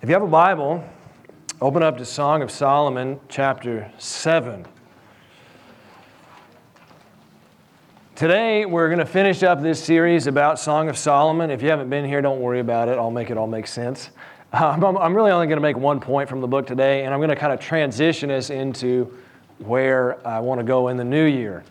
If you have a Bible, open up to Song of Solomon, chapter 7. Today, we're going to finish up this series about Song of Solomon. If you haven't been here, don't worry about it. I'll make it all make sense. Um, I'm really only going to make one point from the book today, and I'm going to kind of transition us into where I want to go in the new year.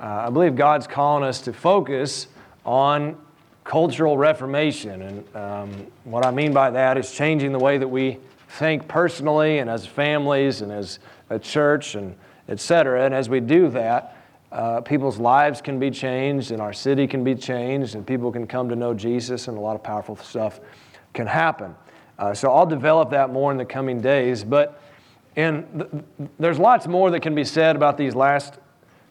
Uh, I believe God's calling us to focus on cultural reformation. And um, what I mean by that is changing the way that we think personally and as families and as a church and et cetera. And as we do that, uh, people's lives can be changed and our city can be changed and people can come to know Jesus and a lot of powerful stuff can happen. Uh, so I'll develop that more in the coming days. But and th- there's lots more that can be said about these last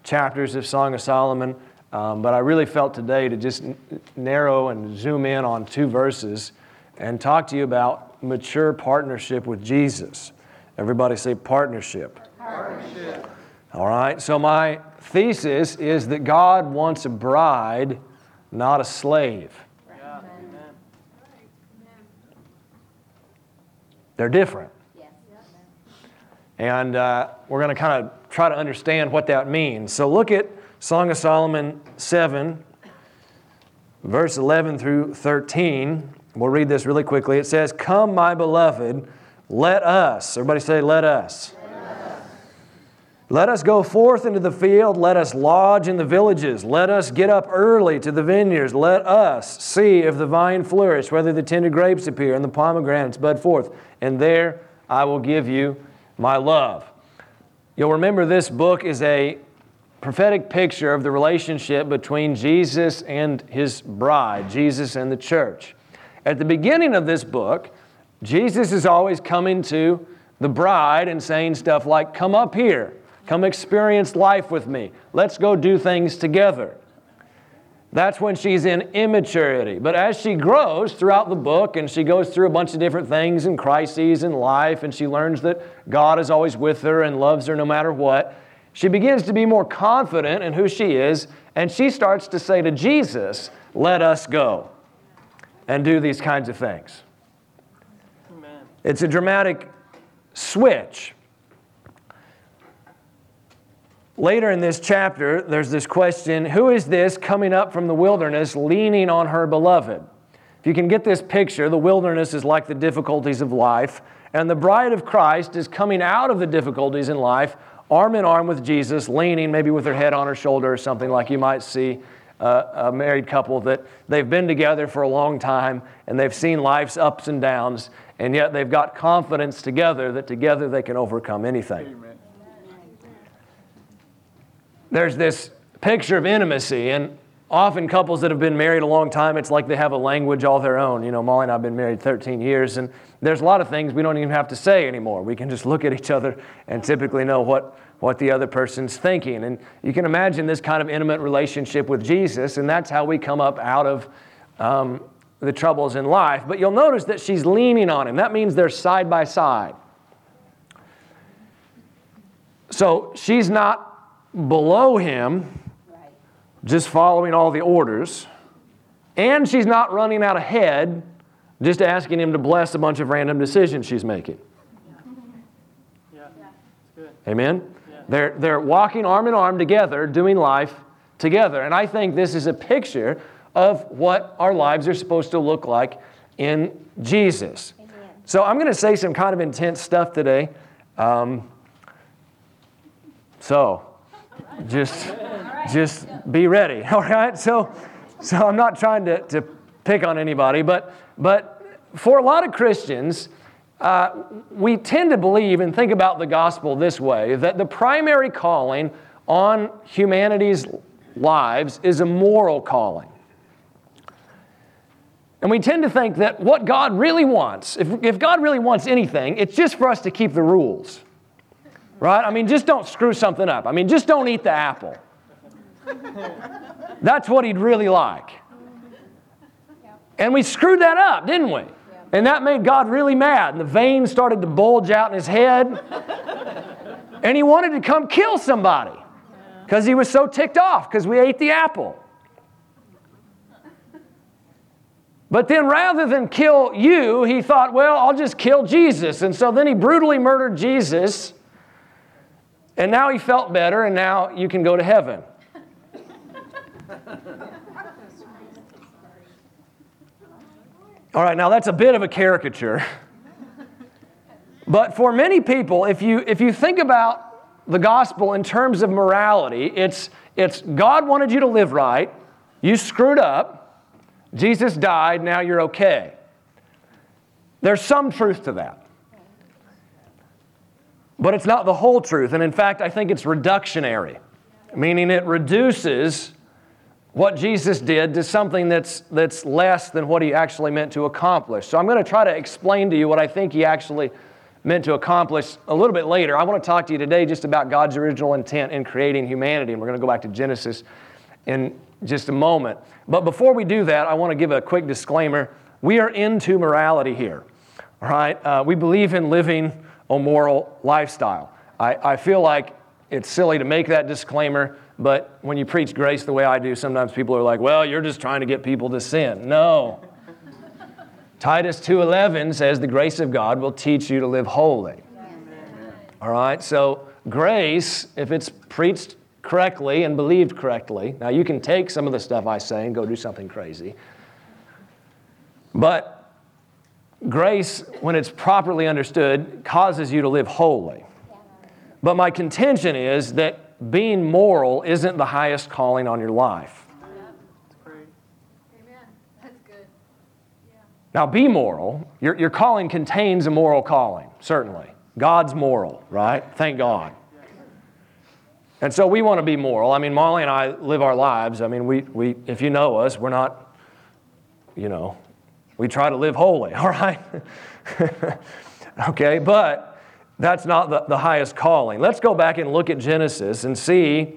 chapters of Song of Solomon. Um, but I really felt today to just n- narrow and zoom in on two verses and talk to you about mature partnership with Jesus. Everybody say partnership. Partnership. All right, so my thesis is that God wants a bride, not a slave. Yeah. They're different. And uh, we're going to kind of try to understand what that means. So look at Song of Solomon 7, verse 11 through 13. We'll read this really quickly. It says, Come, my beloved, let us. Everybody say, Let us. Let us go forth into the field. Let us lodge in the villages. Let us get up early to the vineyards. Let us see if the vine flourish, whether the tender grapes appear and the pomegranates bud forth. And there I will give you my love. You'll remember this book is a prophetic picture of the relationship between Jesus and his bride, Jesus and the church. At the beginning of this book, Jesus is always coming to the bride and saying stuff like, Come up here. Come experience life with me. Let's go do things together. That's when she's in immaturity. But as she grows throughout the book and she goes through a bunch of different things and crises in life and she learns that God is always with her and loves her no matter what, she begins to be more confident in who she is and she starts to say to Jesus, Let us go and do these kinds of things. Amen. It's a dramatic switch. Later in this chapter, there's this question Who is this coming up from the wilderness leaning on her beloved? If you can get this picture, the wilderness is like the difficulties of life, and the bride of Christ is coming out of the difficulties in life, arm in arm with Jesus, leaning maybe with her head on her shoulder or something like you might see uh, a married couple that they've been together for a long time and they've seen life's ups and downs, and yet they've got confidence together that together they can overcome anything. Amen there's this picture of intimacy, and often couples that have been married a long time, it's like they have a language all their own. You know, Molly and I have been married 13 years, and there's a lot of things we don't even have to say anymore. We can just look at each other and typically know what, what the other person's thinking. And you can imagine this kind of intimate relationship with Jesus, and that's how we come up out of um, the troubles in life. But you'll notice that she's leaning on him. That means they're side by side. So she's not below him, just following all the orders, and she's not running out ahead, just asking him to bless a bunch of random decisions she's making. Yeah. Yeah. Amen? Yeah. They're, they're walking arm in arm together, doing life together. And I think this is a picture of what our lives are supposed to look like in Jesus. Amen. So I'm going to say some kind of intense stuff today. Um, so, just, just be ready. All right. So, so I'm not trying to, to pick on anybody, but, but for a lot of Christians, uh, we tend to believe and think about the gospel this way that the primary calling on humanity's lives is a moral calling. And we tend to think that what God really wants, if, if God really wants anything, it's just for us to keep the rules. Right? I mean, just don't screw something up. I mean, just don't eat the apple. That's what he'd really like. And we screwed that up, didn't we? And that made God really mad. And the veins started to bulge out in his head. And he wanted to come kill somebody because he was so ticked off because we ate the apple. But then rather than kill you, he thought, well, I'll just kill Jesus. And so then he brutally murdered Jesus. And now he felt better, and now you can go to heaven. All right, now that's a bit of a caricature. But for many people, if you, if you think about the gospel in terms of morality, it's, it's God wanted you to live right, you screwed up, Jesus died, now you're okay. There's some truth to that. But it's not the whole truth. And in fact, I think it's reductionary, meaning it reduces what Jesus did to something that's, that's less than what he actually meant to accomplish. So I'm going to try to explain to you what I think he actually meant to accomplish a little bit later. I want to talk to you today just about God's original intent in creating humanity. And we're going to go back to Genesis in just a moment. But before we do that, I want to give a quick disclaimer. We are into morality here, all right? Uh, we believe in living a moral lifestyle. I, I feel like it's silly to make that disclaimer but when you preach grace the way I do, sometimes people are like, "Well, you're just trying to get people to sin." No. Titus 2:11 says the grace of God will teach you to live holy. Amen. All right? So, grace, if it's preached correctly and believed correctly. Now, you can take some of the stuff I say and go do something crazy. But grace, when it's properly understood, causes you to live holy. But my contention is that being moral isn't the highest calling on your life. Now, be moral. Your, your calling contains a moral calling, certainly. God's moral, right? Thank God. And so we want to be moral. I mean, Molly and I live our lives. I mean, we, we, if you know us, we're not, you know, we try to live holy, all right? okay, but that's not the, the highest calling. Let's go back and look at Genesis and see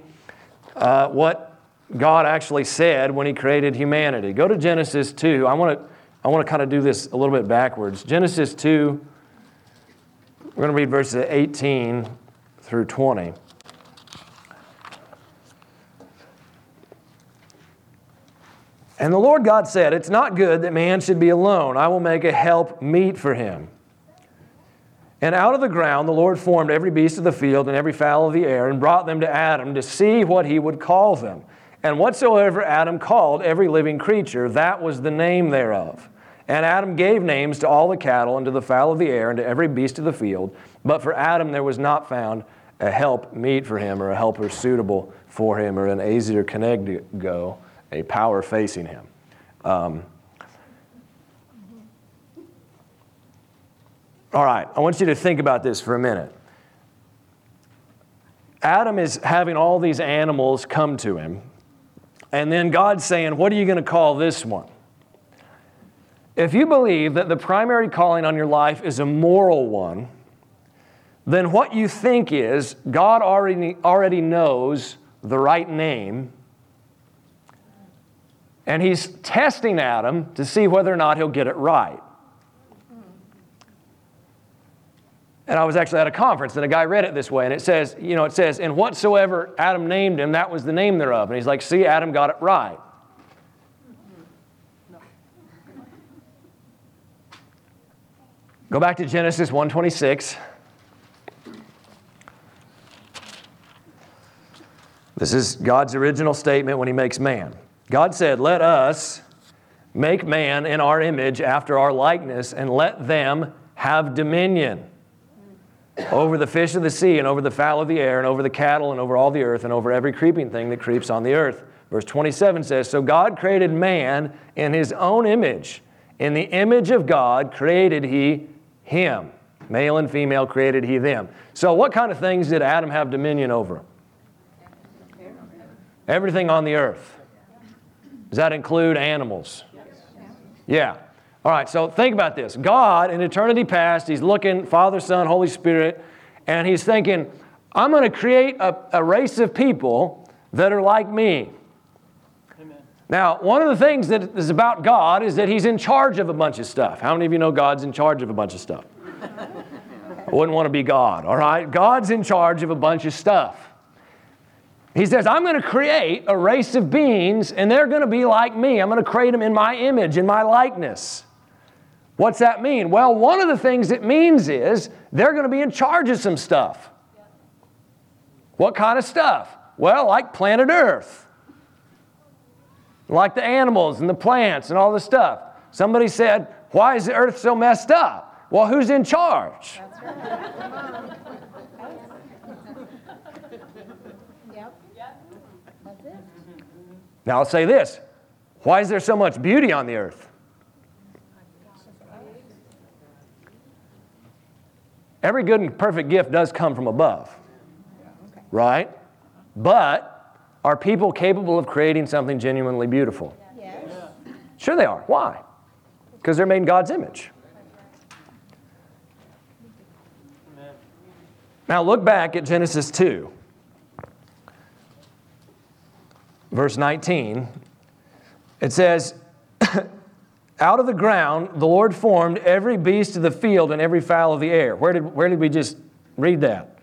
uh, what God actually said when He created humanity. Go to Genesis 2. I want to I want to kind of do this a little bit backwards. Genesis 2, we're going to read verses 18 through 20. And the Lord God said, It's not good that man should be alone. I will make a help meet for him. And out of the ground the Lord formed every beast of the field and every fowl of the air and brought them to Adam to see what he would call them. And whatsoever Adam called every living creature, that was the name thereof. And Adam gave names to all the cattle and to the fowl of the air and to every beast of the field. But for Adam there was not found a help meet for him or a helper suitable for him or an ezer kenegdo, a power facing him. Um, All right, I want you to think about this for a minute. Adam is having all these animals come to him, and then God's saying, What are you going to call this one? If you believe that the primary calling on your life is a moral one, then what you think is God already, already knows the right name, and He's testing Adam to see whether or not he'll get it right. And I was actually at a conference, and a guy read it this way, and it says, you know, it says, and whatsoever Adam named him, that was the name thereof. And he's like, see, Adam got it right. Go back to Genesis 126. This is God's original statement when he makes man. God said, Let us make man in our image after our likeness, and let them have dominion over the fish of the sea and over the fowl of the air and over the cattle and over all the earth and over every creeping thing that creeps on the earth. Verse 27 says, So God created man in his own image. In the image of God created he him. Male and female created he them. So, what kind of things did Adam have dominion over? Everything on the earth. Does that include animals? Yeah. All right, so think about this. God, in eternity past, He's looking, Father, Son, Holy Spirit, and He's thinking, I'm going to create a, a race of people that are like me. Amen. Now, one of the things that is about God is that He's in charge of a bunch of stuff. How many of you know God's in charge of a bunch of stuff? I wouldn't want to be God, all right? God's in charge of a bunch of stuff. He says, I'm going to create a race of beings and they're going to be like me. I'm going to create them in my image, in my likeness. What's that mean? Well, one of the things it means is they're going to be in charge of some stuff. What kind of stuff? Well, like planet Earth, like the animals and the plants and all the stuff. Somebody said, Why is the Earth so messed up? Well, who's in charge? Now I'll say this why is there so much beauty on the earth? Every good and perfect gift does come from above, right? But are people capable of creating something genuinely beautiful? Yes. Sure, they are. Why? Because they're made in God's image. Now look back at Genesis 2. verse 19, it says, Out of the ground the Lord formed every beast of the field and every fowl of the air. Where did, where did we just read that?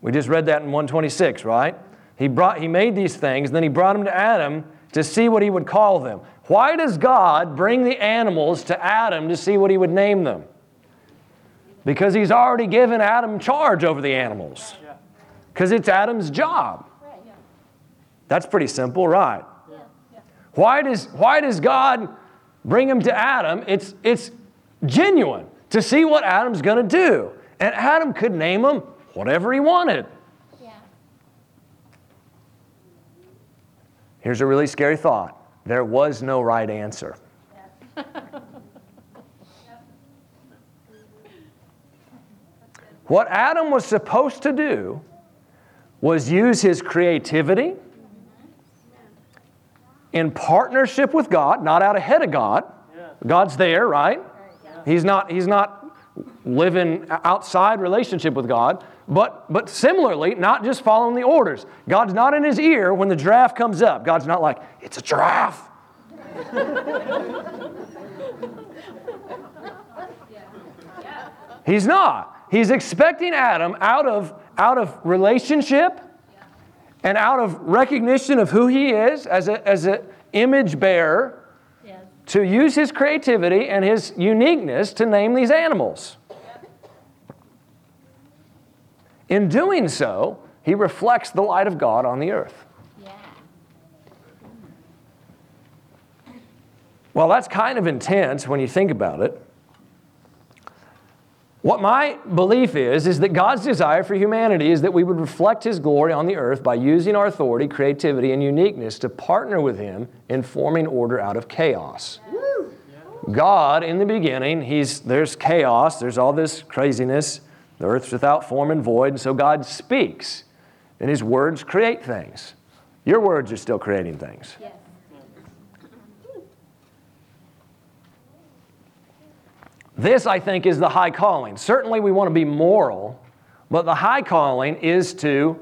We just read that in 126, right? He, brought, he made these things, then he brought them to Adam to see what he would call them. Why does God bring the animals to Adam to see what he would name them? Because he's already given Adam charge over the animals. Because it's Adam's job. That's pretty simple, right? Why, does, why does God bring him to Adam? It's, it's genuine to see what Adam's going to do. And Adam could name him whatever he wanted. Yeah. Here's a really scary thought there was no right answer. what Adam was supposed to do was use his creativity in partnership with God, not out ahead of God. God's there, right? He's not, he's not living outside relationship with God, but, but similarly, not just following the orders. God's not in his ear when the giraffe comes up. God's not like, it's a giraffe. He's not. He's expecting Adam out of, out of relationship and out of recognition of who he is as an as a image bearer yes. to use his creativity and his uniqueness to name these animals. In doing so, he reflects the light of God on the earth. Yeah. Well, that's kind of intense when you think about it. What my belief is, is that God's desire for humanity is that we would reflect His glory on the earth by using our authority, creativity, and uniqueness to partner with Him in forming order out of chaos. God, in the beginning, he's, there's chaos, there's all this craziness, the earth's without form and void, and so God speaks, and His words create things. Your words are still creating things. Yes. This, I think, is the high calling. Certainly, we want to be moral, but the high calling is to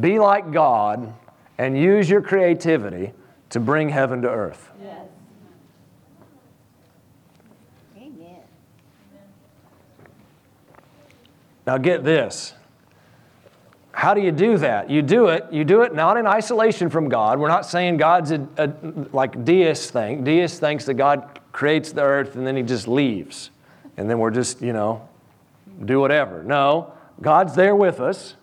be like God and use your creativity to bring heaven to earth. Yes. Amen. Now, get this. How do you do that? You do it, you do it not in isolation from God. We're not saying God's a, a like deist thing. Deist thinks that God creates the earth and then he just leaves and then we're just, you know, do whatever. No, God's there with us.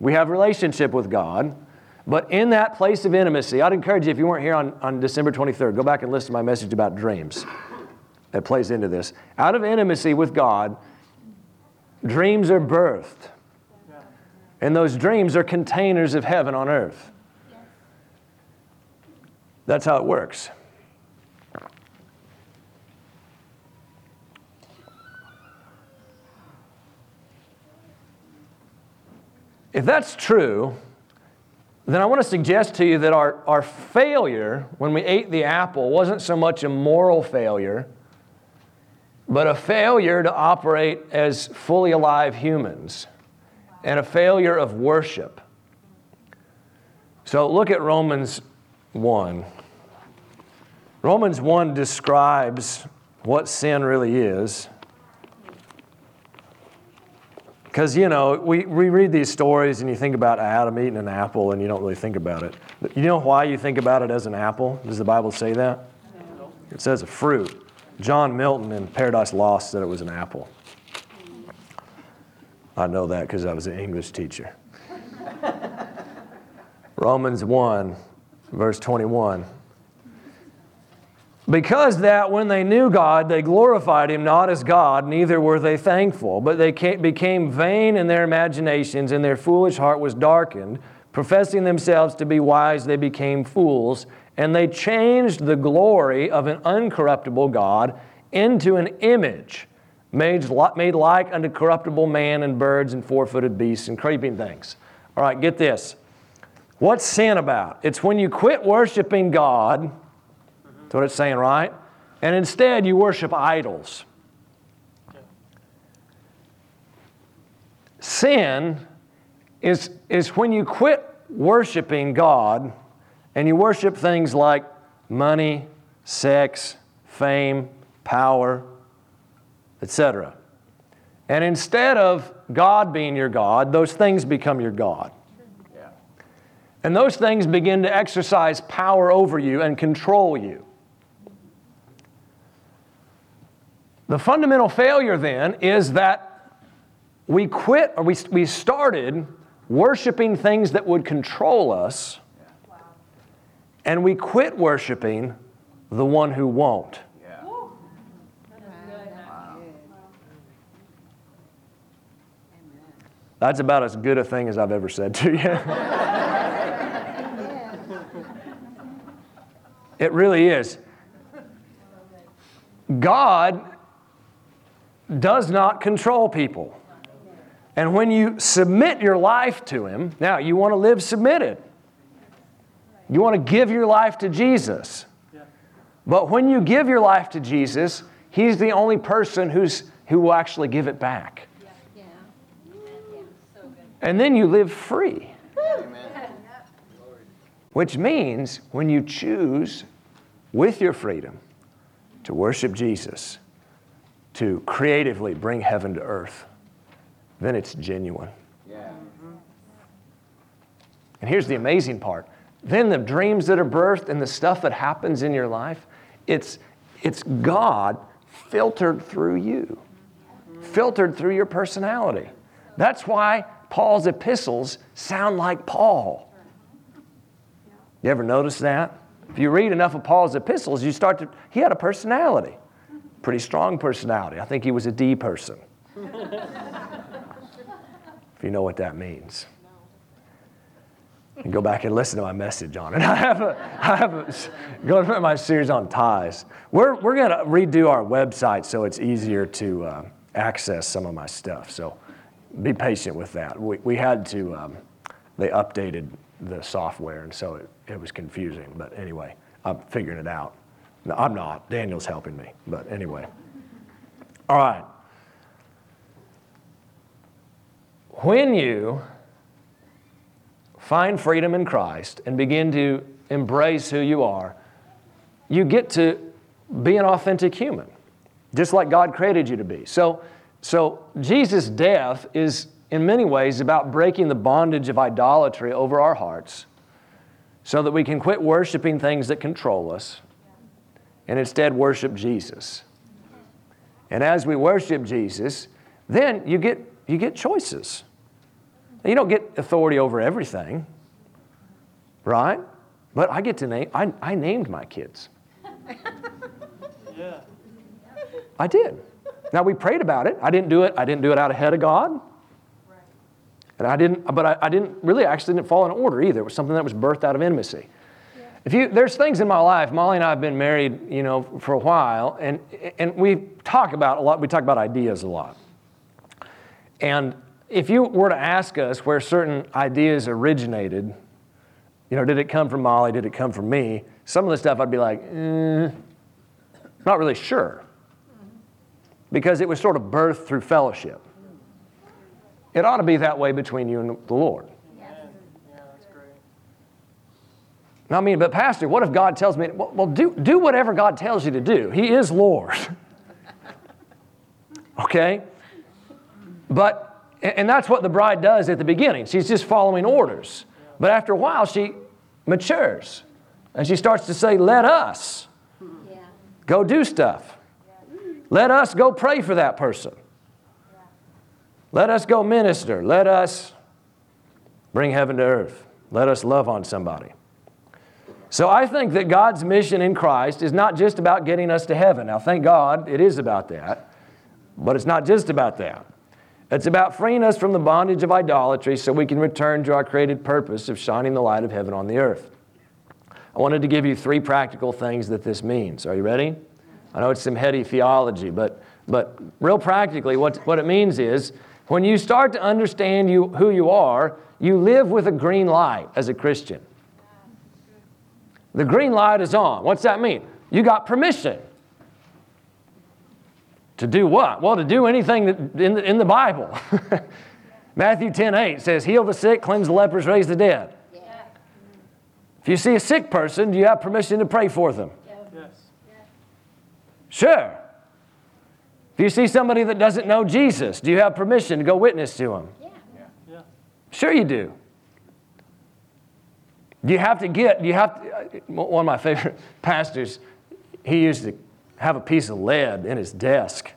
We have relationship with God. But in that place of intimacy, I'd encourage you, if you weren't here on, on December 23rd, go back and listen to my message about dreams that plays into this. Out of intimacy with God, dreams are birthed. And those dreams are containers of heaven on earth. That's how it works. If that's true, then I want to suggest to you that our, our failure when we ate the apple wasn't so much a moral failure, but a failure to operate as fully alive humans and a failure of worship. So look at Romans 1. Romans 1 describes what sin really is. Because, you know, we, we read these stories and you think about Adam eating an apple and you don't really think about it. You know why you think about it as an apple? Does the Bible say that? It says a fruit. John Milton in Paradise Lost said it was an apple. I know that because I was an English teacher. Romans 1, verse 21. Because that when they knew God, they glorified him not as God, neither were they thankful, but they became vain in their imaginations, and their foolish heart was darkened. Professing themselves to be wise, they became fools, and they changed the glory of an uncorruptible God into an image made, made like unto corruptible man and birds and four footed beasts and creeping things. All right, get this. What's sin about? It's when you quit worshiping God that's what it's saying, right? And instead, you worship idols. Sin is, is when you quit worshiping God and you worship things like money, sex, fame, power, etc. And instead of God being your God, those things become your God. And those things begin to exercise power over you and control you. The fundamental failure then is that we quit or we, we started worshiping things that would control us, and we quit worshiping the one who won't. That's about as good a thing as I've ever said to you. it really is. God does not control people. And when you submit your life to Him, now you want to live submitted. You want to give your life to Jesus. But when you give your life to Jesus, He's the only person who's, who will actually give it back. And then you live free. Which means when you choose with your freedom to worship Jesus, to creatively bring heaven to earth, then it's genuine. Yeah. Mm-hmm. And here's the amazing part then the dreams that are birthed and the stuff that happens in your life, it's, it's God filtered through you, filtered through your personality. That's why Paul's epistles sound like Paul. You ever notice that? If you read enough of Paul's epistles, you start to, he had a personality pretty strong personality. I think he was a D person. if you know what that means. And go back and listen to my message on it. I have a, I have a, go to my series on ties. We're, we're going to redo our website so it's easier to uh, access some of my stuff. So be patient with that. We, we had to, um, they updated the software, and so it, it was confusing. But anyway, I'm figuring it out. No, I'm not. Daniel's helping me. But anyway. All right. When you find freedom in Christ and begin to embrace who you are, you get to be an authentic human, just like God created you to be. So, so Jesus' death is in many ways about breaking the bondage of idolatry over our hearts so that we can quit worshiping things that control us and instead worship Jesus. And as we worship Jesus, then you get, you get choices. You don't get authority over everything, right? But I get to name, I, I named my kids. yeah. I did. Now we prayed about it. I didn't do it, I didn't do it out ahead of God. And I didn't, but I, I didn't really actually didn't fall in order either. It was something that was birthed out of intimacy. If you, there's things in my life, Molly and I have been married, you know, for a while, and, and we talk about a lot, we talk about ideas a lot. And if you were to ask us where certain ideas originated, you know, did it come from Molly, did it come from me? Some of the stuff I'd be like, eh, not really sure. Because it was sort of birthed through fellowship. It ought to be that way between you and the Lord. I mean, but Pastor, what if God tells me, well, do, do whatever God tells you to do? He is Lord. okay? But And that's what the bride does at the beginning. She's just following orders. But after a while, she matures and she starts to say, Let us go do stuff. Let us go pray for that person. Let us go minister. Let us bring heaven to earth. Let us love on somebody. So I think that God's mission in Christ is not just about getting us to heaven. Now, thank God it is about that, but it's not just about that. It's about freeing us from the bondage of idolatry so we can return to our created purpose of shining the light of heaven on the earth. I wanted to give you three practical things that this means. Are you ready? I know it's some heady theology, but, but real practically, what, what it means is when you start to understand you, who you are, you live with a green light as a Christian. The green light is on. What's that mean? You got permission. To do what? Well, to do anything that in, the, in the Bible. Matthew 10 8 says, Heal the sick, cleanse the lepers, raise the dead. Yeah. If you see a sick person, do you have permission to pray for them? Yes. Sure. If you see somebody that doesn't know Jesus, do you have permission to go witness to them? Yeah. yeah. Sure, you do. You have to get, you have to, uh, one of my favorite pastors, he used to have a piece of lead in his desk.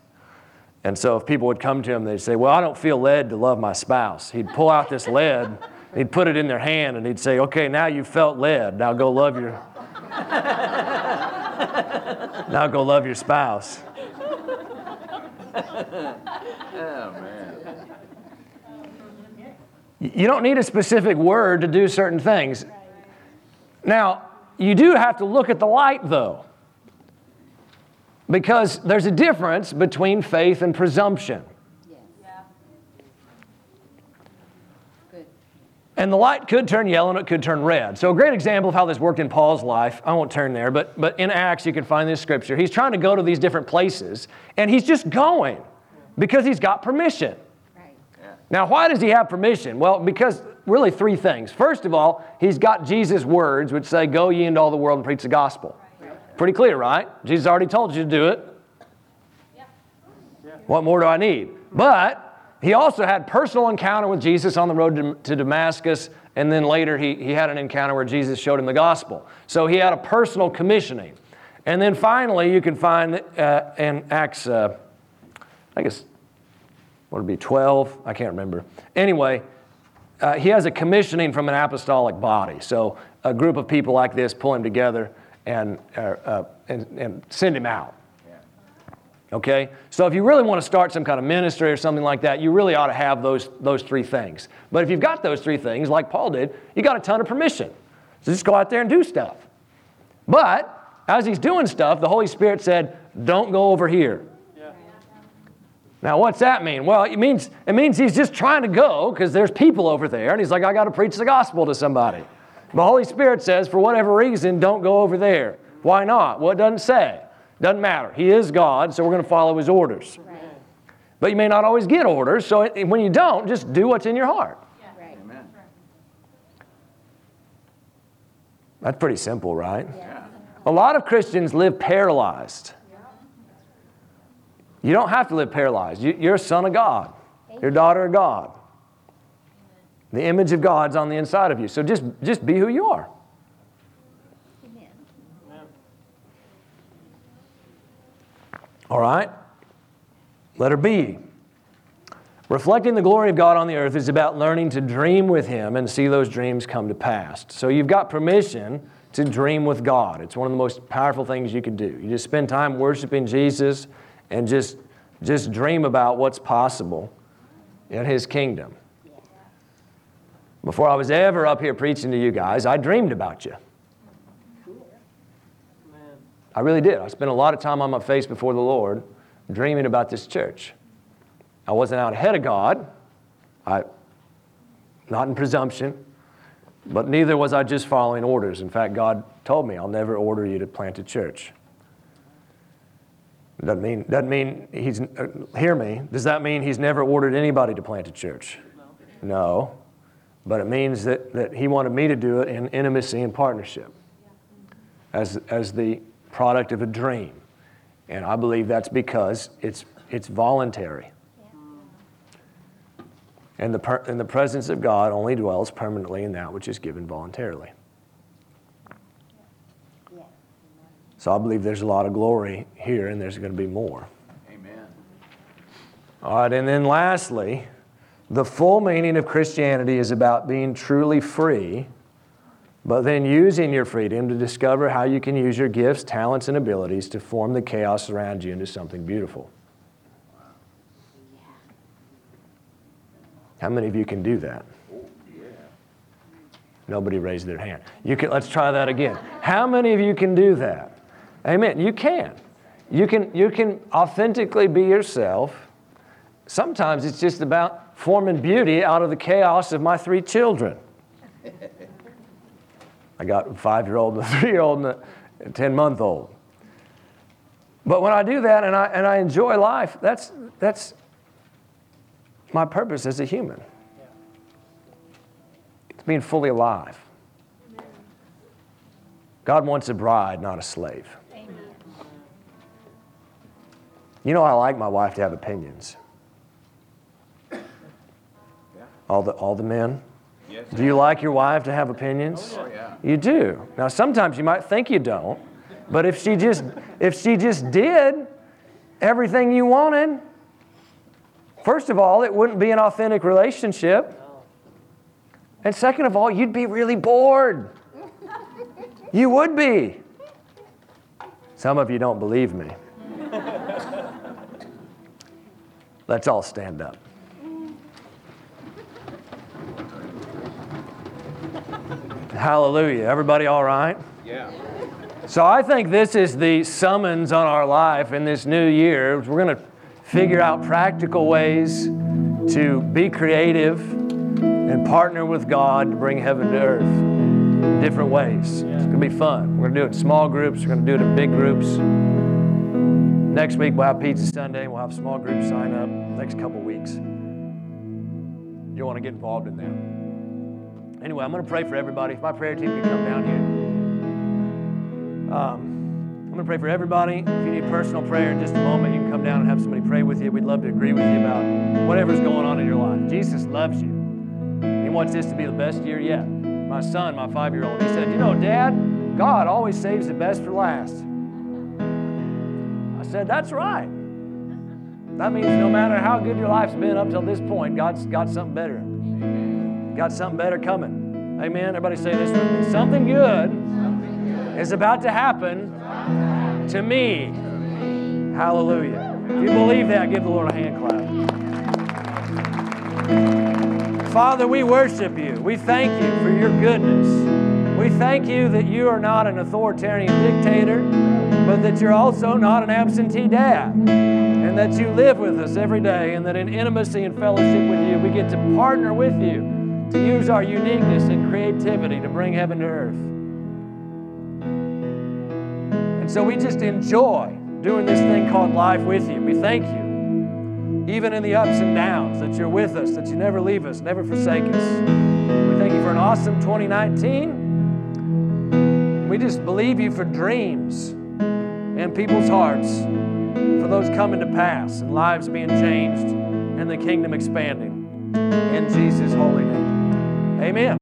And so if people would come to him, they'd say, Well, I don't feel led to love my spouse. He'd pull out this lead, he'd put it in their hand, and he'd say, Okay, now you felt led. Now go love your. now go love your spouse. oh, man. You don't need a specific word to do certain things. Now, you do have to look at the light, though, because there's a difference between faith and presumption. And the light could turn yellow and it could turn red. So, a great example of how this worked in Paul's life, I won't turn there, but, but in Acts you can find this scripture. He's trying to go to these different places, and he's just going because he's got permission. Right. Yeah. Now, why does he have permission? Well, because really three things. First of all, he's got Jesus' words, which say, Go ye into all the world and preach the gospel. Pretty clear, right? Jesus already told you to do it. Yeah. What more do I need? But he also had personal encounter with Jesus on the road to, to, Damascus, and then later he, he had an encounter where Jesus showed him the gospel. So he had a personal commissioning. And then finally, you can find uh, in Acts, uh, I guess, what would it be, 12? I can't remember. Anyway, uh, he has a commissioning from an apostolic body. So a group of people like this pull him together and, uh, uh, and, and send him out. Okay? So if you really want to start some kind of ministry or something like that, you really ought to have those, those three things. But if you've got those three things, like Paul did, you got a ton of permission. So just go out there and do stuff. But as he's doing stuff, the Holy Spirit said, don't go over here. Yeah. Now, what's that mean? Well, it means, it means he's just trying to go because there's people over there, and he's like, I got to preach the gospel to somebody. The Holy Spirit says, for whatever reason, don't go over there. Why not? Well, it doesn't say. Doesn't matter. He is God, so we're going to follow His orders. Right. But you may not always get orders, so when you don't, just do what's in your heart. Yeah. Right. Amen. That's pretty simple, right? Yeah. A lot of Christians live paralyzed. You don't have to live paralyzed. You, are a son of God, you're a daughter of God. The image of God's on the inside of you. So just, just be who you are. Amen. All right? Letter B. Reflecting the glory of God on the earth is about learning to dream with Him and see those dreams come to pass. So you've got permission to dream with God. It's one of the most powerful things you can do. You just spend time worshiping Jesus and just, just dream about what's possible in His kingdom. Before I was ever up here preaching to you guys, I dreamed about you. I really did. I spent a lot of time on my face before the Lord dreaming about this church. I wasn't out ahead of God, I, not in presumption, but neither was I just following orders. In fact, God told me, I'll never order you to plant a church. Doesn't mean, doesn't mean he's, uh, hear me, does that mean he's never ordered anybody to plant a church? No. no. But it means that, that he wanted me to do it in intimacy and partnership as, as the product of a dream. And I believe that's because it's, it's voluntary. And the, per- and the presence of God only dwells permanently in that which is given voluntarily. So I believe there's a lot of glory here, and there's going to be more. Amen. All right, and then lastly, the full meaning of Christianity is about being truly free, but then using your freedom to discover how you can use your gifts, talents, and abilities to form the chaos around you into something beautiful. How many of you can do that? Oh, Nobody raised their hand. You can, let's try that again. How many of you can do that? Amen. You can. You can, you can authentically be yourself. Sometimes it's just about forming beauty out of the chaos of my three children. I got a five year old, and a three year old, and a 10 month old. But when I do that and I, and I enjoy life, that's, that's my purpose as a human. It's being fully alive. God wants a bride, not a slave. You know, I like my wife to have opinions. All the, all the men? Yes. Do you like your wife to have opinions? Oh, yeah. You do. Now, sometimes you might think you don't, but if she just, if she just did everything you wanted, first of all, it wouldn't be an authentic relationship. And second of all, you'd be really bored. You would be. Some of you don't believe me. Let's all stand up. Hallelujah. Everybody all right? Yeah. So I think this is the summons on our life in this new year. We're going to figure out practical ways to be creative and partner with God to bring heaven to earth in different ways. It's going to be fun. We're going to do it in small groups, we're going to do it in big groups. Next week we'll have Pizza Sunday and we'll have small groups sign up next couple weeks. You'll want to get involved in that. Anyway, I'm going to pray for everybody. If my prayer team can come down here. Um, I'm going to pray for everybody. If you need personal prayer in just a moment, you can come down and have somebody pray with you. We'd love to agree with you about whatever's going on in your life. Jesus loves you. He wants this to be the best year yet. My son, my five year old, he said, You know, Dad, God always saves the best for last. Said, That's right. That means no matter how good your life's been up till this point, God's got something better. Got something better coming. Amen. Everybody say this with me. Something good is about to happen to me. Hallelujah. If you believe that, give the Lord a hand clap. Father, we worship you. We thank you for your goodness. We thank you that you are not an authoritarian dictator, but that you're also not an absentee dad. And that you live with us every day, and that in intimacy and fellowship with you, we get to partner with you to use our uniqueness and creativity to bring heaven to earth. And so we just enjoy doing this thing called life with you. We thank you, even in the ups and downs, that you're with us, that you never leave us, never forsake us. We thank you for an awesome 2019. We just believe you for dreams and people's hearts, for those coming to pass and lives being changed and the kingdom expanding. In Jesus' holy name. Amen.